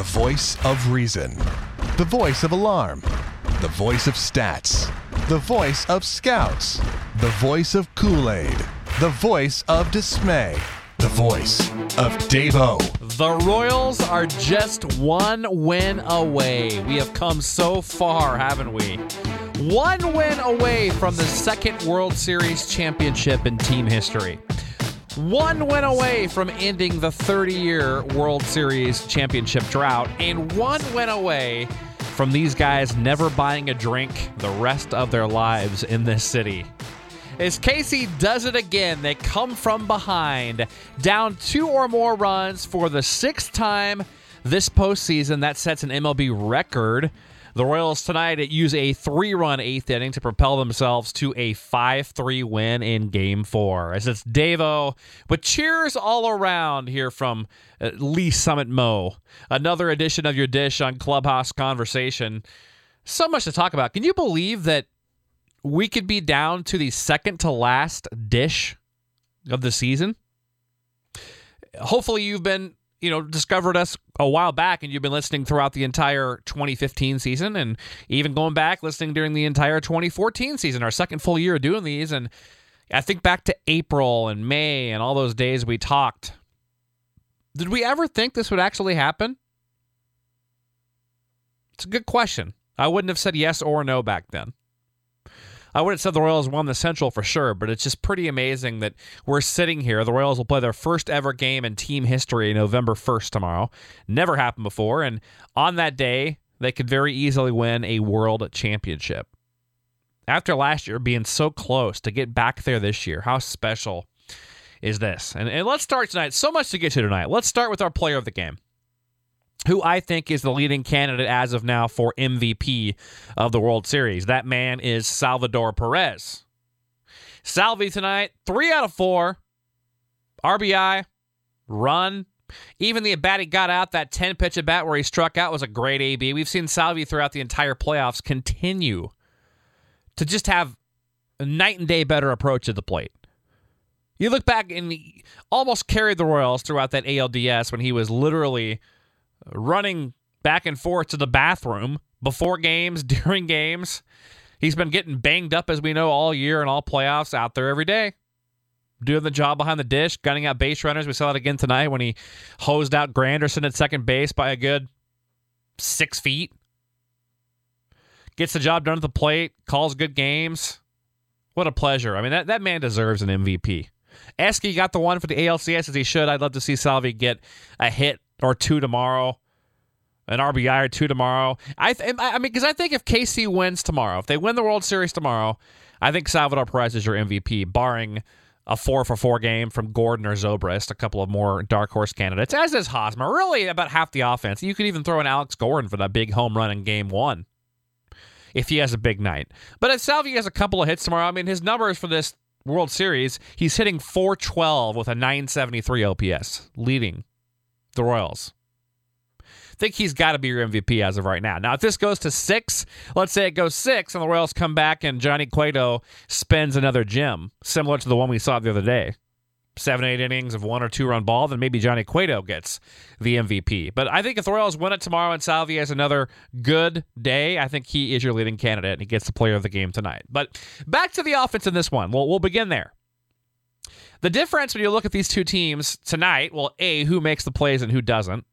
The voice of reason. The voice of alarm. The voice of stats. The voice of scouts. The voice of Kool Aid. The voice of dismay. The voice of Davo. The Royals are just one win away. We have come so far, haven't we? One win away from the second World Series championship in team history. One win away from ending the 30 year World Series championship drought, and one win away from these guys never buying a drink the rest of their lives in this city. As KC does it again, they come from behind, down two or more runs for the sixth time this postseason. That sets an MLB record. The Royals tonight use a three run eighth inning to propel themselves to a 5 3 win in game four. As it's Davo, but cheers all around here from uh, Lee Summit Mo. Another edition of your dish on Clubhouse Conversation. So much to talk about. Can you believe that we could be down to the second to last dish of the season? Hopefully, you've been you know, discovered us a while back and you've been listening throughout the entire 2015 season and even going back listening during the entire 2014 season, our second full year of doing these. And I think back to April and May and all those days we talked. Did we ever think this would actually happen? It's a good question. I wouldn't have said yes or no back then. I would have said the Royals won the Central for sure, but it's just pretty amazing that we're sitting here. The Royals will play their first ever game in team history November 1st tomorrow. Never happened before. And on that day, they could very easily win a world championship. After last year being so close to get back there this year, how special is this? And, and let's start tonight. So much to get to tonight. Let's start with our player of the game who I think is the leading candidate as of now for MVP of the World Series. That man is Salvador Perez. Salvi tonight, three out of four. RBI, run. Even the at bat he got out, that 10 pitch at bat where he struck out was a great AB. We've seen Salvi throughout the entire playoffs continue to just have a night and day better approach at the plate. You look back and almost carried the Royals throughout that ALDS when he was literally running back and forth to the bathroom before games, during games. He's been getting banged up, as we know, all year and all playoffs out there every day. Doing the job behind the dish, gunning out base runners. We saw that again tonight when he hosed out Granderson at second base by a good six feet. Gets the job done at the plate, calls good games. What a pleasure. I mean, that, that man deserves an MVP. Esky got the one for the ALCS as he should. I'd love to see Salvi get a hit or two tomorrow, an RBI or two tomorrow. I th- I mean, because I think if KC wins tomorrow, if they win the World Series tomorrow, I think Salvador Perez is your MVP, barring a four for four game from Gordon or Zobrist, a couple of more dark horse candidates, as is Hosmer. Really, about half the offense. You could even throw in Alex Gordon for that big home run in game one if he has a big night. But if Salvi has a couple of hits tomorrow, I mean, his numbers for this World Series, he's hitting 412 with a 973 OPS, leading the Royals. I think he's got to be your MVP as of right now. Now, if this goes to six, let's say it goes six, and the Royals come back and Johnny Cueto spends another gem, similar to the one we saw the other day, seven, eight innings of one or two run ball, then maybe Johnny Cueto gets the MVP. But I think if the Royals win it tomorrow and Salvi has another good day, I think he is your leading candidate and he gets the player of the game tonight. But back to the offense in this one. We'll, we'll begin there. The difference when you look at these two teams tonight, well, A, who makes the plays and who doesn't.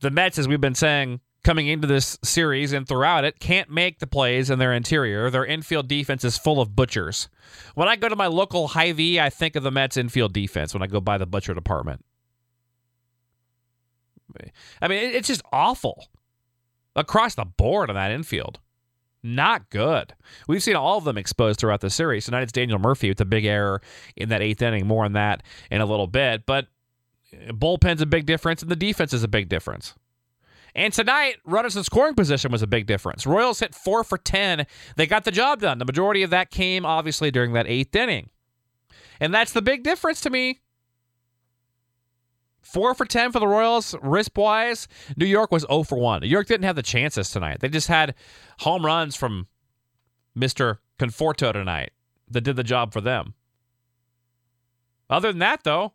The Mets, as we've been saying, coming into this series and throughout it, can't make the plays in their interior. Their infield defense is full of butchers. When I go to my local Hy-Vee, I think of the Mets infield defense when I go by the butcher department. I mean, it's just awful across the board on that infield not good. We've seen all of them exposed throughout the series. Tonight it's Daniel Murphy with a big error in that eighth inning. More on that in a little bit. But uh, bullpen's a big difference, and the defense is a big difference. And tonight, runners in scoring position was a big difference. Royals hit four for 10. They got the job done. The majority of that came, obviously, during that eighth inning. And that's the big difference to me. Four for 10 for the Royals, RISP wise. New York was 0 for 1. New York didn't have the chances tonight. They just had home runs from Mr. Conforto tonight that did the job for them. Other than that, though,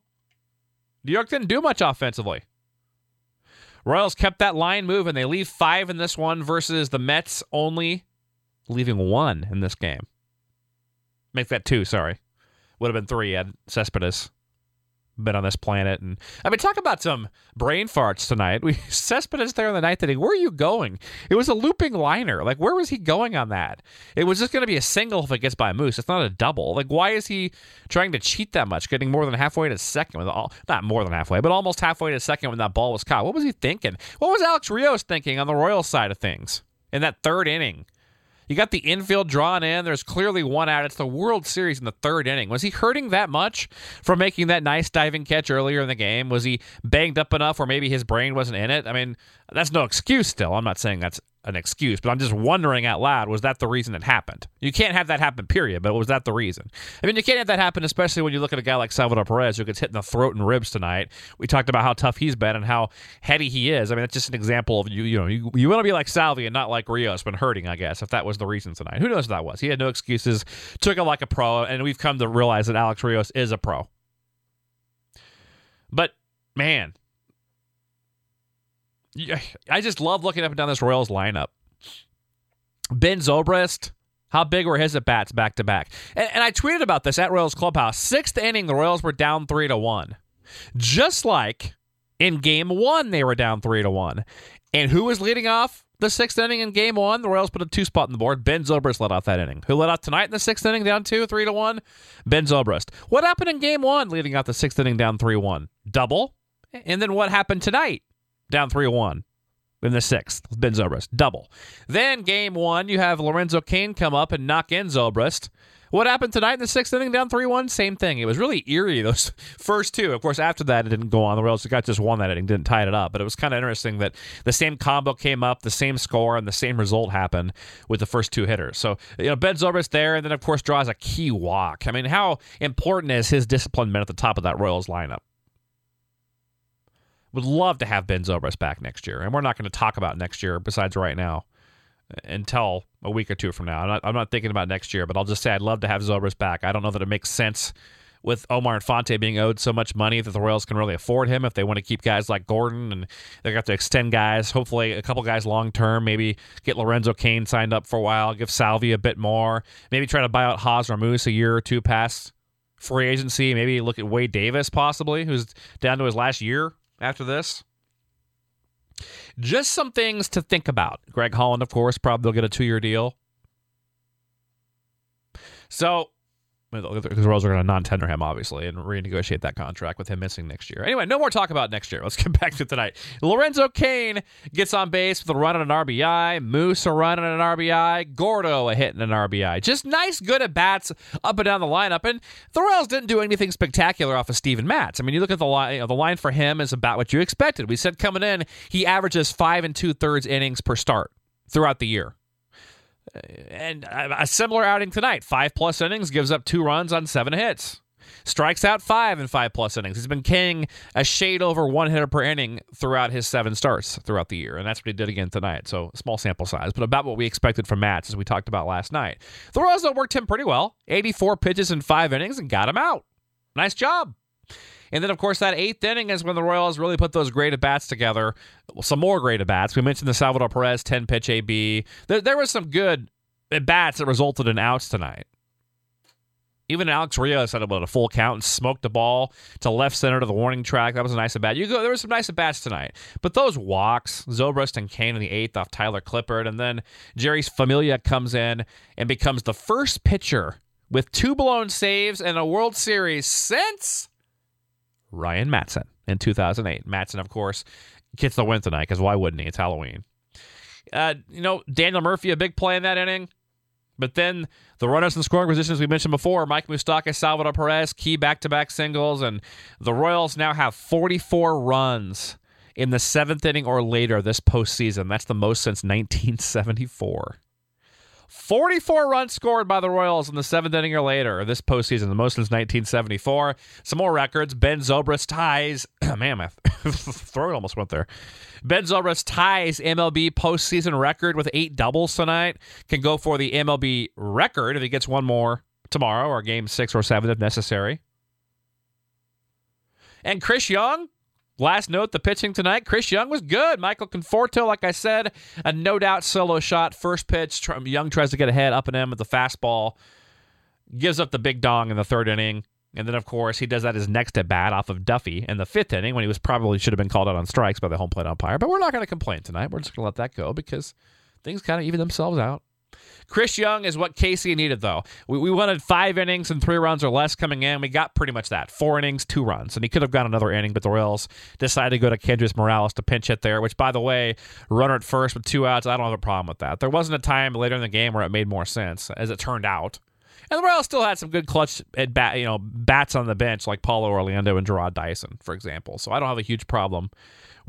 New York didn't do much offensively. Royals kept that line moving. They leave five in this one versus the Mets only leaving one in this game. Make that two, sorry. Would have been three had Cespedes been on this planet. And I mean, talk about some brain farts tonight. We Cespedes there on the ninth inning. Where are you going? It was a looping liner. Like, where was he going on that? It was just going to be a single if it gets by Moose. It's not a double. Like, why is he trying to cheat that much, getting more than halfway to second with all not more than halfway, but almost halfway to second when that ball was caught? What was he thinking? What was Alex Rios thinking on the Royals side of things in that third inning? You got the infield drawn in. There's clearly one out. It's the World Series in the third inning. Was he hurting that much from making that nice diving catch earlier in the game? Was he banged up enough or maybe his brain wasn't in it? I mean, that's no excuse still. I'm not saying that's an excuse, but I'm just wondering out loud was that the reason it happened? You can't have that happen, period, but was that the reason? I mean, you can't have that happen, especially when you look at a guy like Salvador Perez who gets hit in the throat and ribs tonight. We talked about how tough he's been and how heady he is. I mean, that's just an example of you, you know, you, you want to be like Salvi and not like Rios when hurting, I guess, if that was the reason tonight. Who knows what that was? He had no excuses, took it like a pro, and we've come to realize that Alex Rios is a pro. But, man, I just love looking up and down this Royals lineup. Ben Zobrist, how big were his at bats back to back? And, and I tweeted about this at Royals Clubhouse. Sixth inning, the Royals were down three to one, just like in Game One they were down three to one. And who was leading off the sixth inning in Game One? The Royals put a two spot on the board. Ben Zobrist led off that inning. Who led off tonight in the sixth inning, down two, three to one? Ben Zobrist. What happened in Game One, leading off the sixth inning, down three one? Double. And then what happened tonight? Down 3 1 in the sixth. Ben Zobrist, double. Then game one, you have Lorenzo Cain come up and knock in Zobrist. What happened tonight in the sixth inning, down 3 1? Same thing. It was really eerie, those first two. Of course, after that, it didn't go on. The Royals got just won that inning, didn't tie it up. But it was kind of interesting that the same combo came up, the same score, and the same result happened with the first two hitters. So, you know, Ben Zobrist there, and then, of course, draws a key walk. I mean, how important is his discipline at the top of that Royals lineup? Would love to have Ben Zobrist back next year, and we're not going to talk about next year. Besides, right now, uh, until a week or two from now, I'm not, I'm not thinking about next year. But I'll just say I'd love to have Zobrist back. I don't know that it makes sense with Omar Infante being owed so much money that the Royals can really afford him if they want to keep guys like Gordon and they got to extend guys, hopefully a couple guys long term, maybe get Lorenzo Cain signed up for a while, give Salvi a bit more, maybe try to buy out Hosmer Moose a year or two past free agency, maybe look at Wade Davis possibly, who's down to his last year after this. Just some things to think about. Greg Holland, of course, probably will get a two year deal. So because the Royals are going to non-tender him, obviously, and renegotiate that contract with him missing next year. Anyway, no more talk about next year. Let's get back to tonight. Lorenzo Cain gets on base with a run and an RBI. Moose a run and an RBI. Gordo a hit and an RBI. Just nice, good at bats up and down the lineup. And the Royals didn't do anything spectacular off of Steven Matz. I mean, you look at the line. You know, the line for him is about what you expected. We said coming in, he averages five and two thirds innings per start throughout the year. And a similar outing tonight. Five plus innings, gives up two runs on seven hits. Strikes out five in five plus innings. He's been king a shade over one hitter per inning throughout his seven starts throughout the year. And that's what he did again tonight. So small sample size, but about what we expected from Matz as we talked about last night. The Royals worked him pretty well. 84 pitches in five innings and got him out. Nice job. And then, of course, that eighth inning is when the Royals really put those great at bats together. Some more great at bats. We mentioned the Salvador Perez 10 pitch AB. There, there was some good at bats that resulted in outs tonight. Even Alex Rios had about a full count and smoked the ball to left center to the warning track. That was a nice at bat. You go. There was some nice at bats tonight, but those walks, Zobrist and Cain in the eighth off Tyler Clippard, and then Jeurys Familia comes in and becomes the first pitcher with two blown saves in a World Series since Ryan Madson in 2008. Madson, of course, gets the win tonight because why wouldn't he? It's Halloween. Uh, you know, Daniel Murphy, a big play in that inning. But then the runners in scoring positions we mentioned before, Mike Moustakas, Salvador Perez, key back to back singles, and the Royals now have 44 runs in the seventh inning or later this postseason. That's the most since 1974. 44 runs scored by the Royals in the seventh inning or later this postseason, the most since 1974. Some more records. Ben Zobrist ties. man, my throat almost went there. Ben Zobrist ties MLB postseason record with eight doubles tonight. Can go for the MLB record if he gets one more tomorrow or game six or seven if necessary. And Chris Young, Last note the pitching tonight, Chris Young was good. Michael Conforto, like I said, a no doubt solo shot. First pitch, Young tries to get ahead, up and in with the fastball, gives up the big dong in the third inning. And then, of course, he does that his next at bat off of Duffy in the fifth inning when he was probably should have been called out on strikes by the home plate umpire. But we're not going to complain tonight. We're just going to let that go because things kind of even themselves out. Chris Young is what KC needed, though. We, we wanted five innings and three runs or less coming in. We got pretty much that. Four innings, two runs. And he could have got another inning, but the Royals decided to go to Kendrys Morales to pinch hit there, which, by the way, runner at first with two outs, I don't have a problem with that. There wasn't a time later in the game where it made more sense, as it turned out. And the Royals still had some good clutch at bat, you know, bats on the bench like Paulo Orlando and Jarrod Dyson, for example. So I don't have a huge problem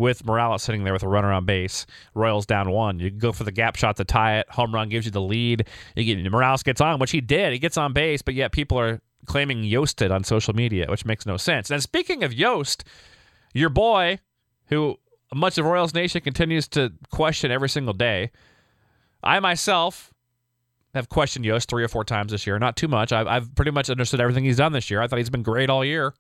with Morales sitting there with a runner on base. Royals down one. You go for the gap shot to tie it. Home run gives you the lead. You get, Morales gets on, which he did. He gets on base, but yet people are claiming Yosted on social media, which makes no sense. And speaking of Yost, your boy, who much of Royals Nation continues to question every single day, I myself have questioned Yost three or four times this year. Not too much. I've, I've pretty much understood everything he's done this year. I thought he's been great all year.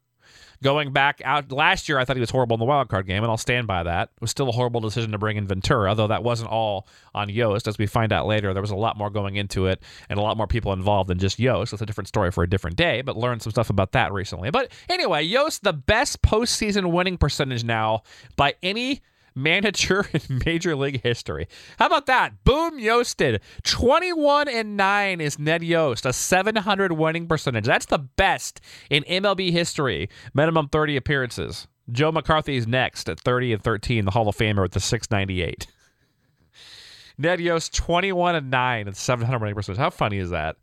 Going back out last year, I thought he was horrible in the wild card game, and I'll stand by that. It was still a horrible decision to bring in Ventura, though that wasn't all on Yost. As we find out later, there was a lot more going into it and a lot more people involved than just Yost. It's a different story for a different day, but learned some stuff about that recently. But anyway, Yost, the best postseason winning percentage now by any manager in Major League history. How about that? Boom, Yosted. 21 and 9 is Ned Yost, a 700 winning percentage. That's the best in MLB history. Minimum 30 appearances. Joe McCarthy's next at 30 and 13, the Hall of Famer with the 698. Ned Yost, 21 and 9 and 700 winning percentage. How funny is that?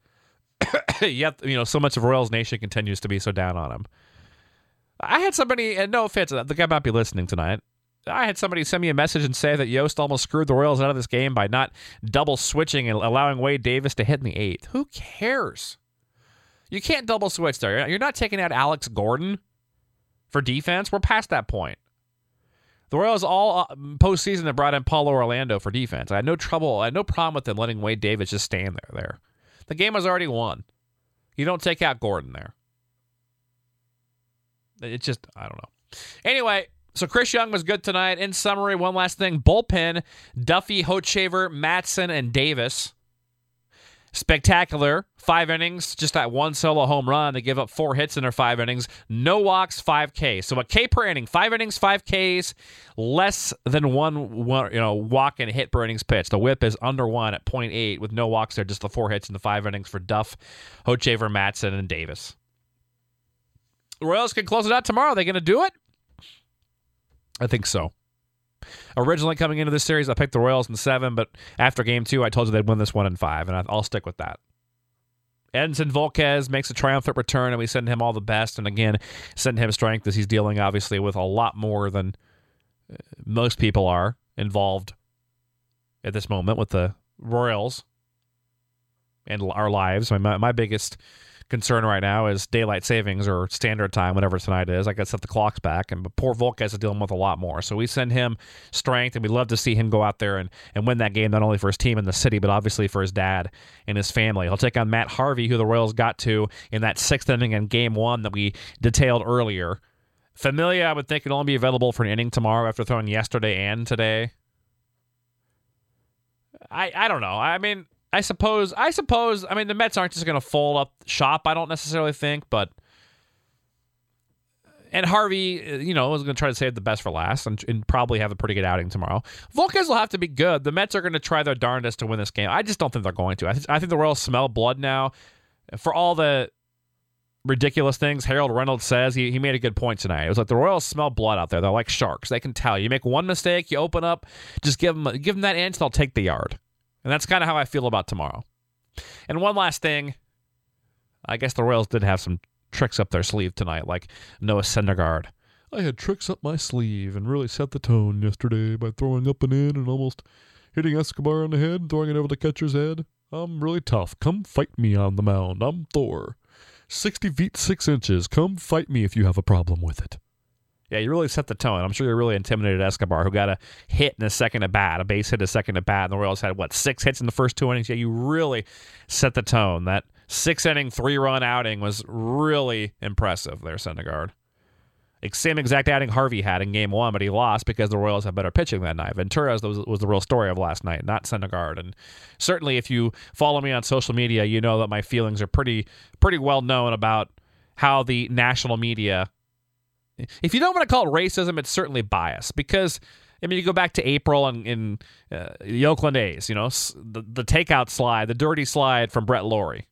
Yet, you know, so much of Royals Nation continues to be so down on him. I had somebody, and no offense, the guy might be listening tonight. I had somebody send me a message and say that Yost almost screwed the Royals out of this game by not double switching and allowing Wade Davis to hit in the eighth. Who cares? You can't double switch there. You're not taking out Alex Gordon for defense. We're past that point. The Royals all uh, postseason have brought in Paulo Orlando for defense. I had no trouble. I had no problem with them letting Wade Davis just stand there. There, the game was already won. You don't take out Gordon there. It's just I don't know. Anyway, so Chris Young was good tonight. In summary, one last thing: bullpen, Duffy, Hochevar, Madson, and Davis. Spectacular. Five innings, just that one solo home run. They give up four hits in their five innings. No walks, five Ks. So a K per inning. Five innings, five Ks. Less than one, one you know, walk and hit per innings pitch. The whip is under one at 0.8 with no walks there. Just the four hits in the five innings for Duff, Hochevar, Madson, and Davis. The Royals can close it out tomorrow. Are they going to do it? I think so. Originally coming into this series, I picked the Royals in seven, but after game two, I told you they'd win this one in five, and I'll stick with that. Edinson Volquez makes a triumphant return, and we send him all the best. And again, send him strength as he's dealing, obviously, with a lot more than uh, most people are involved at this moment with the Royals and our lives. My, my biggest concern right now is daylight savings or standard time, whatever tonight is. I got to set the clocks back, and poor Volquez is dealing with a lot more. So we send him strength, and we love to see him go out there and, and win that game, not only for his team in the city, but obviously for his dad and his family. He'll take on Matt Harvey, who the Royals got to in that sixth inning in game one that we detailed earlier. Familia, I would think, could only be available for an inning tomorrow after throwing yesterday and today. I, I don't know. I mean, I suppose. I suppose. I mean, the Mets aren't just going to fold up shop. I don't necessarily think, but and Harvey, uh, you know, is going to try to save the best for last and, and, probably have a pretty good outing tomorrow. Volquez will have to be good. The Mets are going to try their darndest to win this game. I just don't think they're going to. I, th- I think the Royals smell blood now. For all the ridiculous things Harold Reynolds says, he, he made a good point tonight. It was like the Royals smell blood out there. They're like sharks. They can tell. You make one mistake, you open up, just give them give them that inch, and they'll take the yard. And that's kind of how I feel about tomorrow. And one last thing. I guess the Royals did have some tricks up their sleeve tonight, like Noah Syndergaard. I had tricks up my sleeve and really set the tone yesterday by throwing up and in and almost hitting Escobar on the head and throwing it over the catcher's head. I'm really tough. Come fight me on the mound. I'm Thor. 60 feet 6 inches. Come fight me if you have a problem with it. Yeah, you really set the tone. I'm sure you're really intimidated Escobar, who got a hit in a second at bat, a base hit a second at bat, and the Royals had what six hits in the first two innings. Yeah, you really set the tone. That six inning, three run outing was really impressive there, Syndergaard. Same exact outing Harvey had in game one, but he lost because the Royals had better pitching that night. Ventura was, was the real story of last night, not Syndergaard. And certainly, if you follow me on social media, you know that my feelings are pretty pretty well known about how the national media. If you don't want to call it racism, it's certainly bias because I mean, you go back to April and in uh, the Oakland A's, you know, the, the takeout slide, the dirty slide from Brett Lawrie.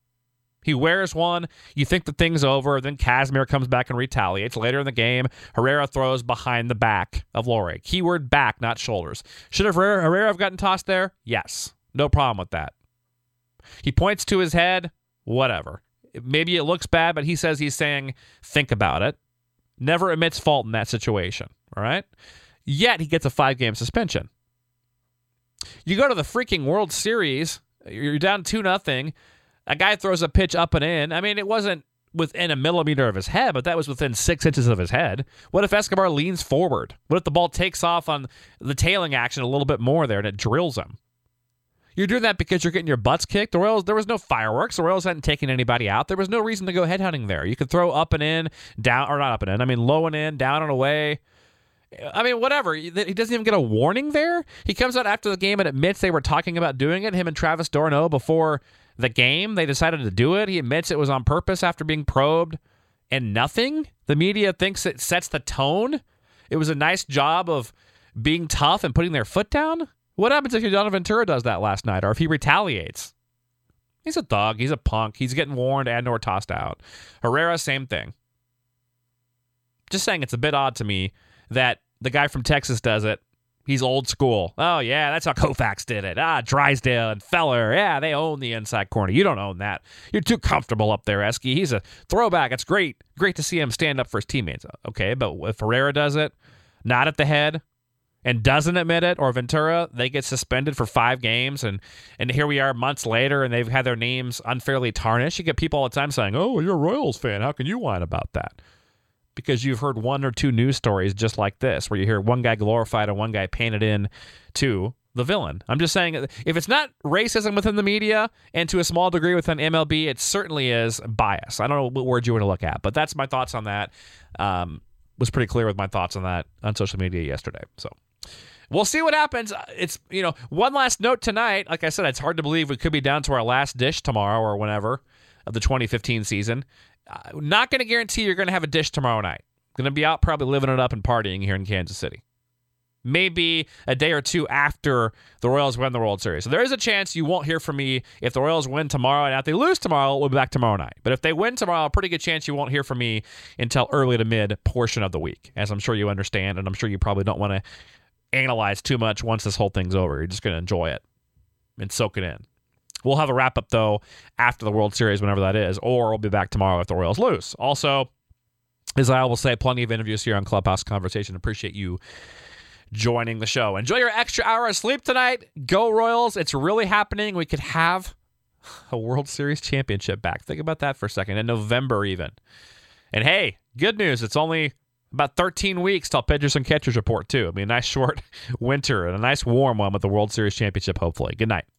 He wears one. You think the thing's over. Then Casimir comes back and retaliates. Later in the game, Herrera throws behind the back of Lawrie. Keyword back, not shoulders. Should have Herrera, Herrera have gotten tossed there? Yes. No problem with that. He points to his head. Whatever. Maybe it looks bad, but he says he's saying, think about it. Never admits fault in that situation. All right? Yet he gets a five game suspension. You go to the freaking World Series, you're down 2 nothing. A guy throws a pitch up and in. I mean, it wasn't within a millimeter of his head, but that was within six inches of his head. What if Escobar leans forward? What if the ball takes off on the tailing action a little bit more there and it drills him? You're doing that because you're getting your butts kicked. The Royals, there was no fireworks. The Royals hadn't taken anybody out. There was no reason to go headhunting there. You could throw up and in, down, or not up and in. I mean, low and in, down and away. I mean, whatever. He doesn't even get a warning there. He comes out after the game and admits they were talking about doing it. Him and Travis d'Arnaud before the game, they decided to do it. He admits it was on purpose after being probed, and nothing. The media thinks it sets the tone. It was a nice job of being tough and putting their foot down. What happens if Donovan Ventura does that last night, or if he retaliates? He's a thug. He's a punk. He's getting warned and or tossed out. Herrera, same thing. Just saying, it's a bit odd to me that the guy from Texas does it. He's old school. Oh yeah, that's how Koufax did it. Ah, Drysdale and Feller. Yeah, they own the inside corner. You don't own that. You're too comfortable up there, Esky. He's a throwback. It's great. Great to see him stand up for his teammates. Okay, but if Herrera does it, not at the head, and doesn't admit it, or Ventura, they get suspended for five games, and and here we are months later, and they've had their names unfairly tarnished. You get people all the time saying, "Oh, you're a Royals fan. How can you whine about that?" because you've heard one or two news stories just like this, where you hear one guy glorified and one guy painted in to the villain. I'm just saying, if it's not racism within the media and to a small degree within MLB, it certainly is bias. I don't know what word you want to look at, but that's my thoughts on that. Um, was pretty clear with my thoughts on that on social media yesterday. So we'll see what happens. It's you know one last note tonight. Like I said, it's hard to believe we could be down to our last dish tomorrow or whenever of the 2015 season. Uh, not going to guarantee you're going to have a dish tomorrow night. Going to be out probably living it up and partying here in Kansas City. Maybe a day or two after the Royals win the World Series. So there is a chance you won't hear from me if the Royals win tomorrow. And if they lose tomorrow, we'll be back tomorrow night. But if they win tomorrow, a pretty good chance you won't hear from me until early to mid portion of the week, as I'm sure you understand. And I'm sure you probably don't want to analyze too much once this whole thing's over. You're just going to enjoy it and soak it in. We'll have a wrap up though after the World Series, whenever that is, or we'll be back tomorrow if the Royals lose. Also, as I will say, plenty of interviews here on Clubhouse Conversation. Appreciate you joining the show. Enjoy your extra hour of sleep tonight. Go Royals. It's really happening. We could have a World Series championship back. Think about that for a second. In November, even. And hey, good news. It's only about 13 weeks till pitchers and catchers report, too. I mean, a nice short winter and a nice warm one with the World Series championship, hopefully. Good night.